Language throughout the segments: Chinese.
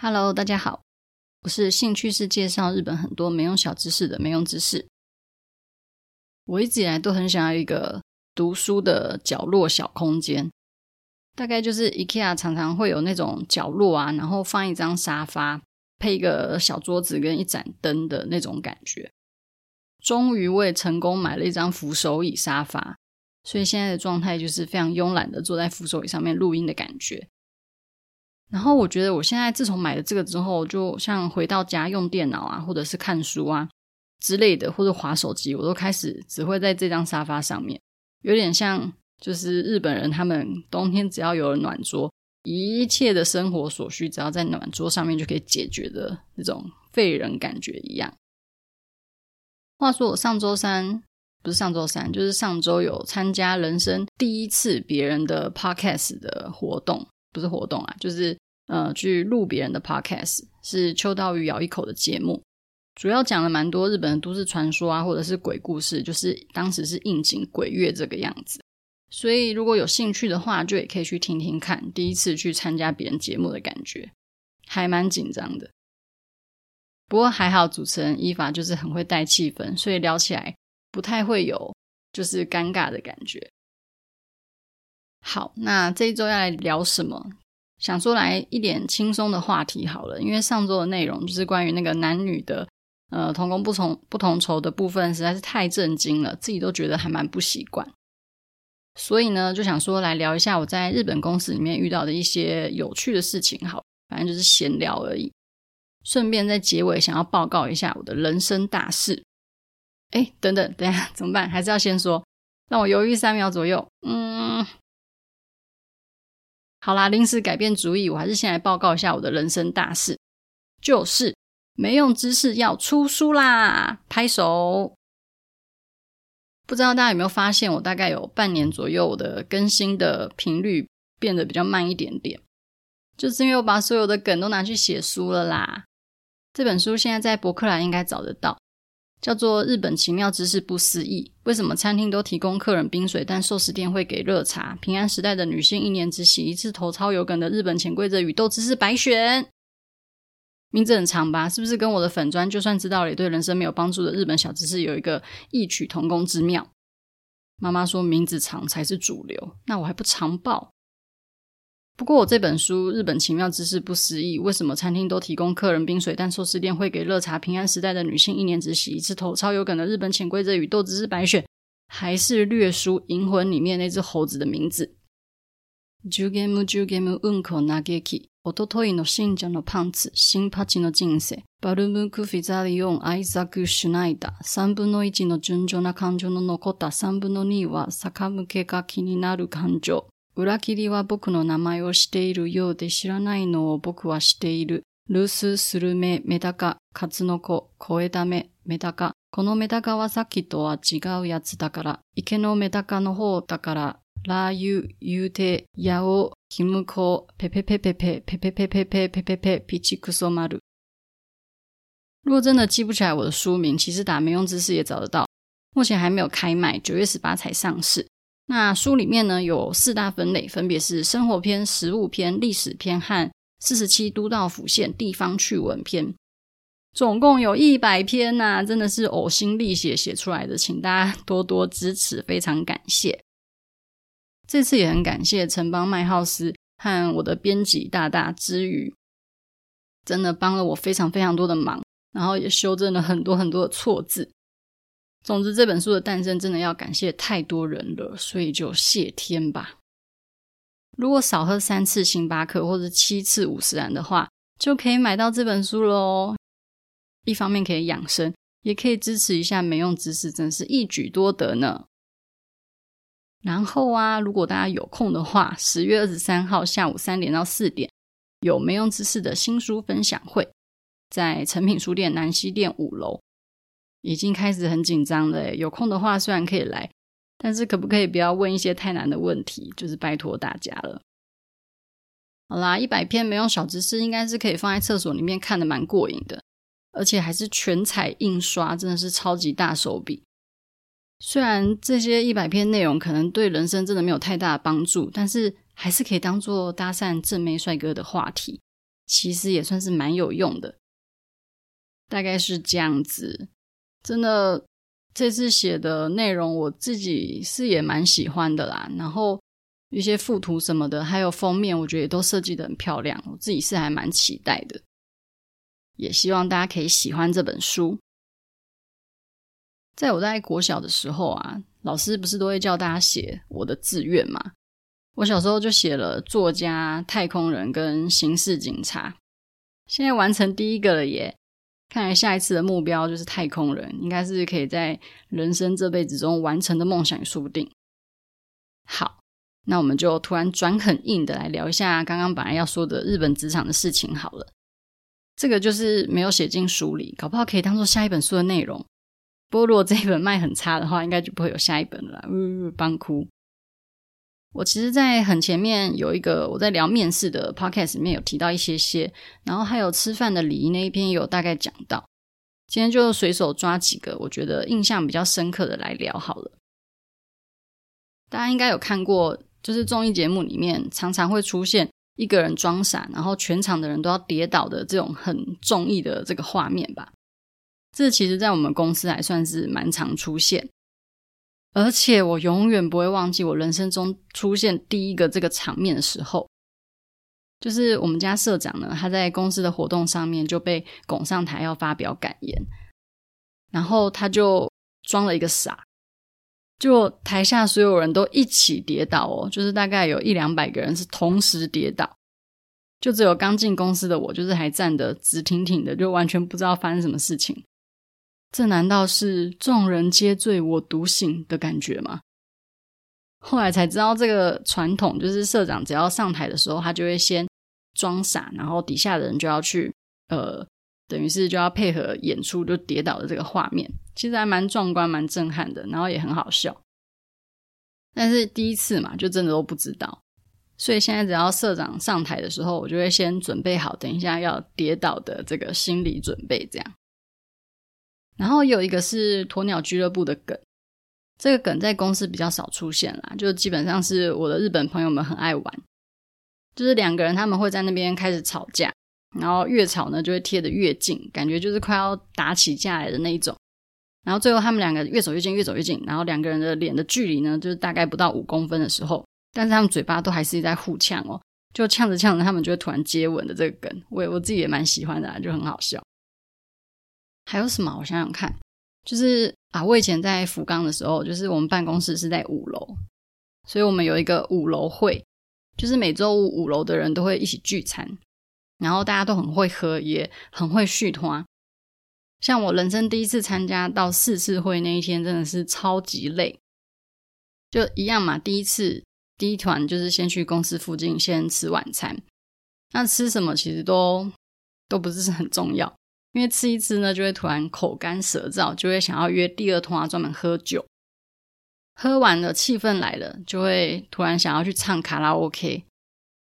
Hello，大家好，我是兴趣是介绍日本很多没用小知识的没用知识。我一直以来都很想要一个读书的角落小空间，大概就是 IKEA 常常会有那种角落啊，然后放一张沙发，配一个小桌子跟一盏灯的那种感觉。终于我也成功买了一张扶手椅沙发，所以现在的状态就是非常慵懒的坐在扶手椅上面录音的感觉。然后我觉得，我现在自从买了这个之后，就像回到家用电脑啊，或者是看书啊之类的，或者滑手机，我都开始只会在这张沙发上面，有点像就是日本人他们冬天只要有了暖桌，一切的生活所需只要在暖桌上面就可以解决的那种废人感觉一样。话说我上周三不是上周三，就是上周有参加人生第一次别人的 podcast 的活动。不是活动啊，就是呃，去录别人的 podcast，是秋刀鱼咬一口的节目，主要讲了蛮多日本的都市传说啊，或者是鬼故事，就是当时是应景鬼月这个样子。所以如果有兴趣的话，就也可以去听听看。第一次去参加别人节目的感觉，还蛮紧张的。不过还好，主持人伊法就是很会带气氛，所以聊起来不太会有就是尴尬的感觉。好，那这一周要来聊什么？想说来一点轻松的话题好了，因为上周的内容就是关于那个男女的呃同工不同不同酬的部分，实在是太震惊了，自己都觉得还蛮不习惯。所以呢，就想说来聊一下我在日本公司里面遇到的一些有趣的事情。好，反正就是闲聊而已。顺便在结尾想要报告一下我的人生大事。哎，等等，等下怎么办？还是要先说，让我犹豫三秒左右。嗯。好啦，临时改变主意，我还是先来报告一下我的人生大事，就是没用知识要出书啦！拍手！不知道大家有没有发现，我大概有半年左右，我的更新的频率变得比较慢一点点，就是因为我把所有的梗都拿去写书了啦。这本书现在在博客来应该找得到。叫做日本奇妙知识不思议，为什么餐厅都提供客人冰水，但寿司店会给热茶？平安时代的女性一年只洗一次头，超有梗的日本潜规则宇宙知识白选。名字很长吧？是不是跟我的粉专就算知道了也对人生没有帮助的日本小知识有一个异曲同工之妙？妈妈说名字长才是主流，那我还不长报？不过我这本书《日本奇妙知识不思议》，为什么餐厅都提供客人冰水，但寿司店会给热茶？平安时代的女性一年只洗一次头，超有梗的日本潜规则与豆知识百选，还是略输《银魂》里面那只猴子的名字。10ゲーム10ゲームうんこ投げき、おとといの信者のパンツ、新八の人生、バルムクフィザリオン、アイザクシュナイダー、三分の一の纯情な感情の残った三分の二は逆向けが気になる感情。 里切りは仆の名前をしているようで知らないのを仆はしている。ルース、スルメ、メダカ、カツノコ、コエダメ、メダカ。このメダカはさっきとは违うやつだから。池のメダカの方だから。ラー油、言うて、ヤオ、キムコ、ペペペペペ、ペペペペペ、ペペペ、ピチクソマル。如果真的记不起来我的书名，其实打没用知识也找得到。目前还没有开卖，九月十八才上市。那书里面呢，有四大分类，分别是生活篇、食物篇、历史篇和四十七都道府县地方趣闻篇，总共有一百篇呐、真的是呕心沥血写出来的，请大家多多支持，非常感谢。这次也很感谢城邦麦浩斯和我的编辑大大之余，真的帮了我非常非常多的忙，然后也修正了很多很多的错字。总之，这本书的诞生真的要感谢太多人了，所以就谢天吧。如果少喝三次星巴克或者七次五十岚的话，就可以买到这本书了哦。一方面可以养生，也可以支持一下没用知识，真是一举多得呢。然后啊，如果大家有空的话，十月二十三号下午三点到四点有没用知识的新书分享会，在诚品书店南西店五楼。已经开始很紧张了，有空的话虽然可以来，但是可不可以不要问一些太难的问题？就是拜托大家了。好啦，一百篇没用小知识，应该是可以放在厕所里面看的蛮过瘾的，而且还是全彩印刷，真的是超级大手笔。虽然这些一百篇内容可能对人生真的没有太大的帮助，但是还是可以当做搭讪正妹帅哥的话题，其实也算是蛮有用的。大概是这样子，真的这次写的内容我自己是也蛮喜欢的啦。然后一些附图什么的，还有封面，我觉得也都设计得很漂亮，我自己是还蛮期待的。也希望大家可以喜欢这本书。在我在国小的时候啊，老师不是都会叫大家写我的志愿嘛？我小时候就写了作家、太空人跟刑事警察，现在完成第一个了耶！看来下一次的目标就是太空人，应该是可以在人生这辈子中完成的梦想，也说不定。好，那我们就突然转很硬的来聊一下刚刚本来要说的日本职场的事情好了。这个就是没有写进书里，搞不好可以当做下一本书的内容。不过如果这一本卖很差的话，应该就不会有下一本了啦。呜，帮哭。我其实，在很前面有一个我在聊面试的 podcast 里面有提到一些些，然后还有吃饭的礼仪那一篇也有大概讲到。今天就随手抓几个我觉得印象比较深刻的来聊好了。大家应该有看过，就是综艺节目里面常常会出现一个人装傻，然后全场的人都要跌倒的这种很综艺的这个画面吧？这其实在我们公司还算是蛮常出现。而且我永远不会忘记我人生中出现第一个这个场面的时候，就是我们家社长呢，他在公司的活动上面就被拱上台要发表感言，然后他就装了一个傻，就台下所有人都一起跌倒哦，就是大概有一两百个人是同时跌倒，就只有刚进公司的我，就是还站得直挺挺的，就完全不知道发生什么事情。这难道是众人皆醉我独醒的感觉吗？后来才知道这个传统，就是社长只要上台的时候，他就会先装傻，然后底下的人就要去，呃，等于是就要配合演出，就跌倒的这个画面，其实还蛮壮观、蛮震撼的，然后也很好笑。但是第一次嘛，就真的都不知道，所以现在只要社长上台的时候，我就会先准备好，等一下要跌倒的这个心理准备，这样。然后有一个是鸵鸟俱乐部的梗，这个梗在公司比较少出现啦，就基本上是我的日本朋友们很爱玩，就是两个人他们会在那边开始吵架，然后越吵呢就会贴得越近，感觉就是快要打起架来的那一种，然后最后他们两个越走越近，越走越近，然后两个人的脸的距离呢就是大概不到五公分的时候，但是他们嘴巴都还是在互呛哦，就呛着呛着，他们就会突然接吻的这个梗，我我自己也蛮喜欢的啦，就很好笑。还有什么？我想想看，就是啊，我以前在福冈的时候，就是我们办公室是在五楼，所以我们有一个五楼会，就是每周五五楼的人都会一起聚餐，然后大家都很会喝，也很会续摊。像我人生第一次参加到四次会那一天，真的是超级累。就一样嘛，第一次第一团就是先去公司附近先吃晚餐，那吃什么其实都都不是很重要。因为吃一吃呢，就会突然口干舌燥，就会想要约第二通啊，专门喝酒。喝完了，气氛来了，就会突然想要去唱卡拉 OK，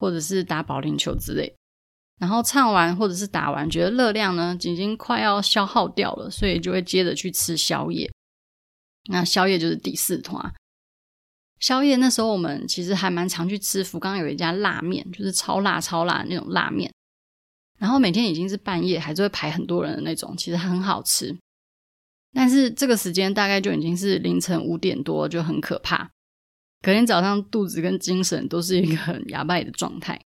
或者是打保龄球之类。然后唱完或者是打完，觉得热量呢已经快要消耗掉了，所以就会接着去吃宵夜。那宵夜就是第四团。宵夜那时候我们其实还蛮常去吃，福冈有一家辣面，就是超辣超辣的那种辣面。然后每天已经是半夜，还是会排很多人的那种，其实很好吃。但是这个时间大概就已经是凌晨五点多，就很可怕。隔天早上肚子跟精神都是一个很哑巴的状态。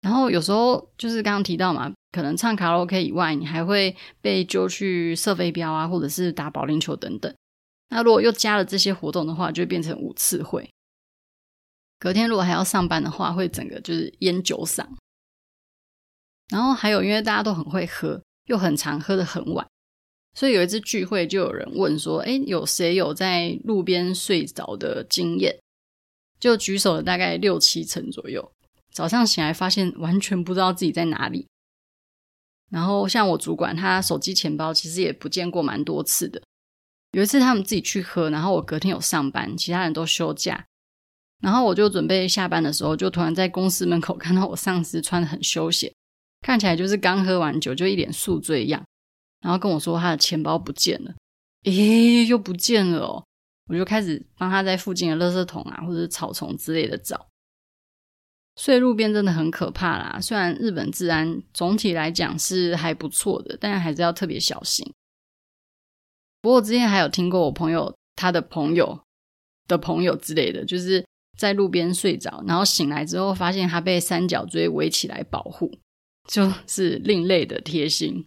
然后有时候就是刚刚提到嘛，可能唱卡拉 OK 以外，你还会被揪去射飞镖啊，或者是打保龄球等等。那如果又加了这些活动的话，就变成五次会。隔天如果还要上班的话，会整个就是烟酒嗓。然后还有，因为大家都很会喝，又很常喝得很晚，所以有一次聚会，就有人问说：“哎，有谁有在路边睡着的经验？”就举手了大概六七成左右。早上醒来发现完全不知道自己在哪里。然后像我主管，他手机钱包其实也不见过蛮多次的。有一次他们自己去喝，然后我隔天有上班，其他人都休假，然后我就准备下班的时候，就突然在公司门口看到我上司穿得很休闲。看起来就是刚喝完酒，就一脸宿醉样，然后跟我说他的钱包不见了，咦，又不见了哦！我就开始帮他在附近的垃圾桶啊，或者是草丛之类的找。睡路边真的很可怕啦。虽然日本治安总体来讲是还不错的，但还是要特别小心。不过我之前还有听过我朋友他的朋友的朋友之类的，就是在路边睡着，然后醒来之后发现他被三角锥围起来保护，就是另类的贴心。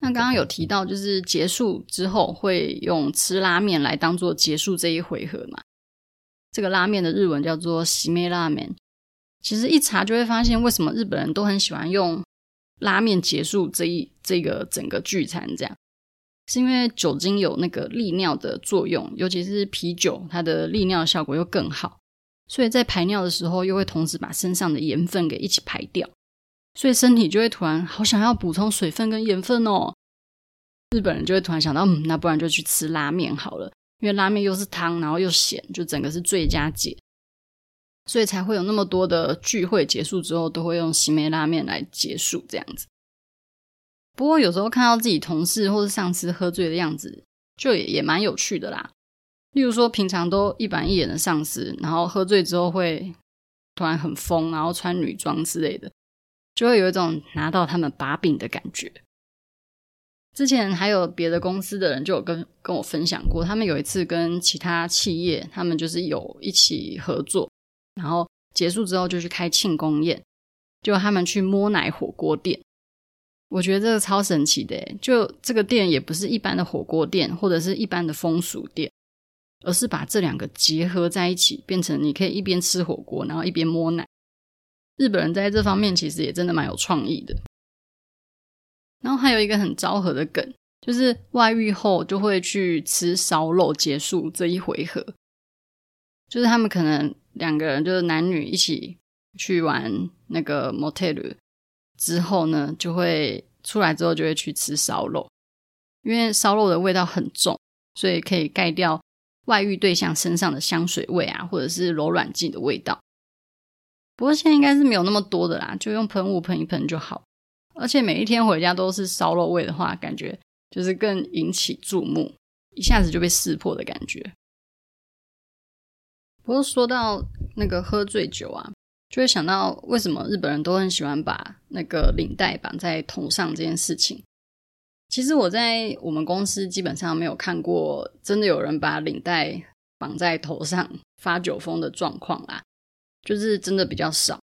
那刚刚有提到，就是结束之后会用吃拉面来当做结束这一回合嘛。这个拉面的日文叫做“缔め拉面”。其实一查就会发现，为什么日本人都很喜欢用拉面结束这一这个整个聚餐，这样是因为酒精有那个利尿的作用，尤其是啤酒，它的利尿效果又更好，所以在排尿的时候又会同时把身上的盐分给一起排掉，所以身体就会突然好想要补充水分跟盐分哦。日本人就会突然想到，嗯，那不然就去吃拉面好了。因为拉面又是汤，然后又咸，就整个是最佳解，所以才会有那么多的聚会结束之后都会用缔め拉面来结束这样子。不过有时候看到自己同事或是上司喝醉的样子，就也也蛮有趣的啦。例如说，平常都一板一眼的上司，然后喝醉之后会突然很疯，然后穿女装之类的，就会有一种拿到他们把柄的感觉。之前还有别的公司的人就有跟跟我分享过，他们有一次跟其他企业，他们就是有一起合作，然后结束之后就去开庆功宴，就他们去摸奶火锅店，我觉得这个超神奇的，就这个店也不是一般的火锅店或者是一般的风俗店，而是把这两个结合在一起，变成你可以一边吃火锅，然后一边摸奶。日本人在这方面其实也真的蛮有创意的。然后还有一个很昭和的梗，就是外遇后就会去吃烧肉结束这一回合。就是他们可能两个人就是男女一起去玩那个 motel 之后呢，就会出来之后就会去吃烧肉，因为烧肉的味道很重，所以可以盖掉外遇对象身上的香水味啊，或者是柔软剂的味道。不过现在应该是没有那么多的啦，就用喷雾喷一喷就好。而且每一天回家都是烧肉味的话，感觉就是更引起注目，一下子就被识破的感觉。不过说到那个喝醉酒啊，就会想到为什么日本人都很喜欢把那个领带绑在头上这件事情。其实我在我们公司基本上没有看过真的有人把领带绑在头上发酒疯的状况啦，就是真的比较少。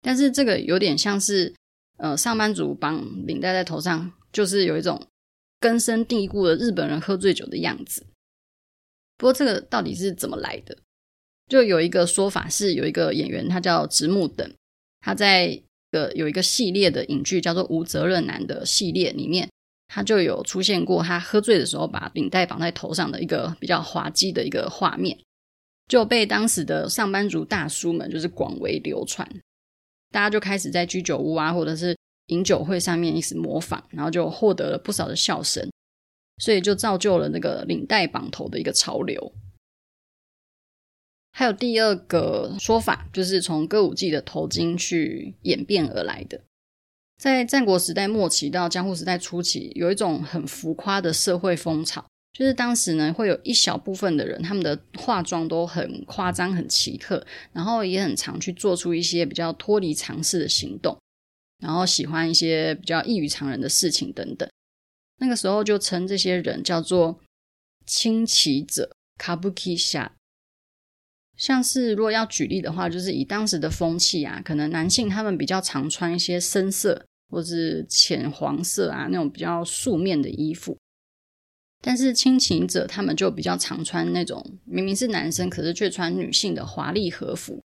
但是这个有点像是。呃，上班族绑领带在头上，就是有一种根深蒂固的日本人喝醉酒的样子。不过，这个到底是怎么来的？就有一个说法是，有一个演员，他叫直木等，他在一个有一个系列的影剧叫做《无责任男》的系列里面，他就有出现过他喝醉的时候把领带绑在头上的一个比较滑稽的一个画面，就被当时的上班族大叔们就是广为流传。大家就开始在居酒屋啊，或者是饮酒会上面一直模仿，然后就获得了不少的笑声，所以就造就了那个领带绑头的一个潮流。还有第二个说法，就是从歌舞伎的头巾去演变而来的。在战国时代末期到江户时代初期，有一种很浮夸的社会风潮。就是当时呢，会有一小部分的人，他们的化妆都很夸张、很奇特，然后也很常去做出一些比较脱离常识的行动，然后喜欢一些比较异于常人的事情等等。那个时候就称这些人叫做清奇者 （Kabuki 像是如果要举例的话，就是以当时的风气啊，可能男性他们比较常穿一些深色或是浅黄色啊那种比较素面的衣服。但是侵奇者他们就比较常穿那种明明是男生，可是却穿女性的华丽和服，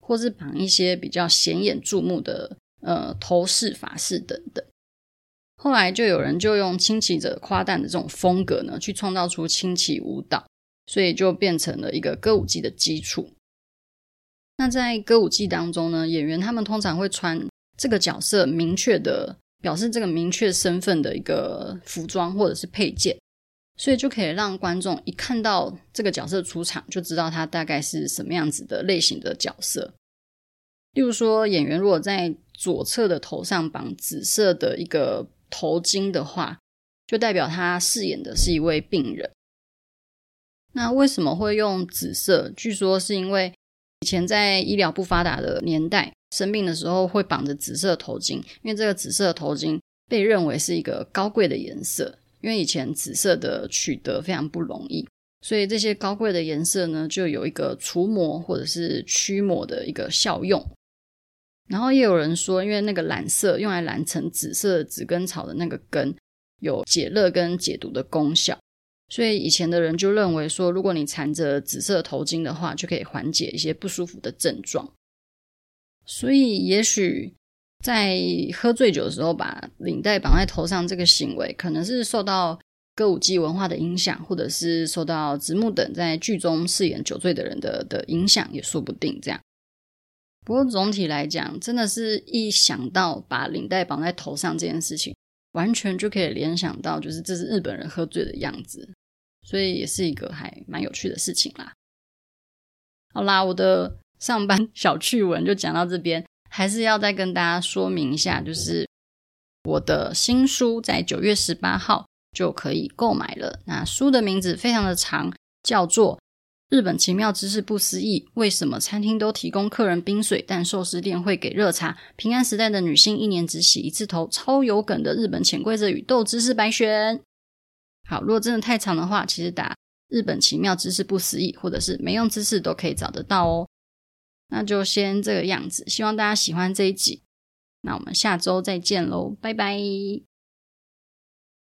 或是绑一些比较显眼注目的呃头饰、发饰等等。后来就有人就用侵奇者夸诞的这种风格呢，去创造出侵奇舞蹈，所以就变成了一个歌舞伎的基础。那在歌舞伎当中呢，演员他们通常会穿这个角色明确的表示这个明确身份的一个服装或者是配件。所以就可以让观众一看到这个角色出场，就知道他大概是什么样子的类型的角色。例如说，演员如果在左侧的头上绑紫色的一个头巾的话，就代表他饰演的是一位病人。那为什么会用紫色？据说是因为以前在医疗不发达的年代，生病的时候会绑着紫色头巾，因为这个紫色头巾被认为是一个高贵的颜色，因为以前紫色的取得非常不容易，所以这些高贵的颜色呢，就有一个除魔或者是驱魔的一个效用。然后也有人说，因为那个蓝色用来染成紫色的紫根草的那个根，有解热跟解毒的功效。所以以前的人就认为说，如果你缠着紫色头巾的话，就可以缓解一些不舒服的症状。所以也许在喝醉酒的时候把领带绑在头上这个行为，可能是受到歌舞伎文化的影响，或者是受到直木等在剧中饰演酒醉的人的的影响，也说不定这样。不过总体来讲，真的是一想到把领带绑在头上这件事情，完全就可以联想到，就是这是日本人喝醉的样子。所以也是一个还蛮有趣的事情啦。好啦，我的上班小趣闻就讲到这边，还是要再跟大家说明一下，就是我的新书在九月十八号就可以购买了。那书的名字非常的长，叫做《日本奇妙知识不思议：为什么餐厅都提供客人冰水，但寿司店会给热茶？平安时代的女性一年只洗一次头，超有梗的日本潜规则与豆知识白选》。好，如果真的太长的话，其实打“日本奇妙知识不思议”或者是“没用知识”都可以找得到哦。那就先这个样子，希望大家喜欢这一集。那我们下周再见喽，拜拜。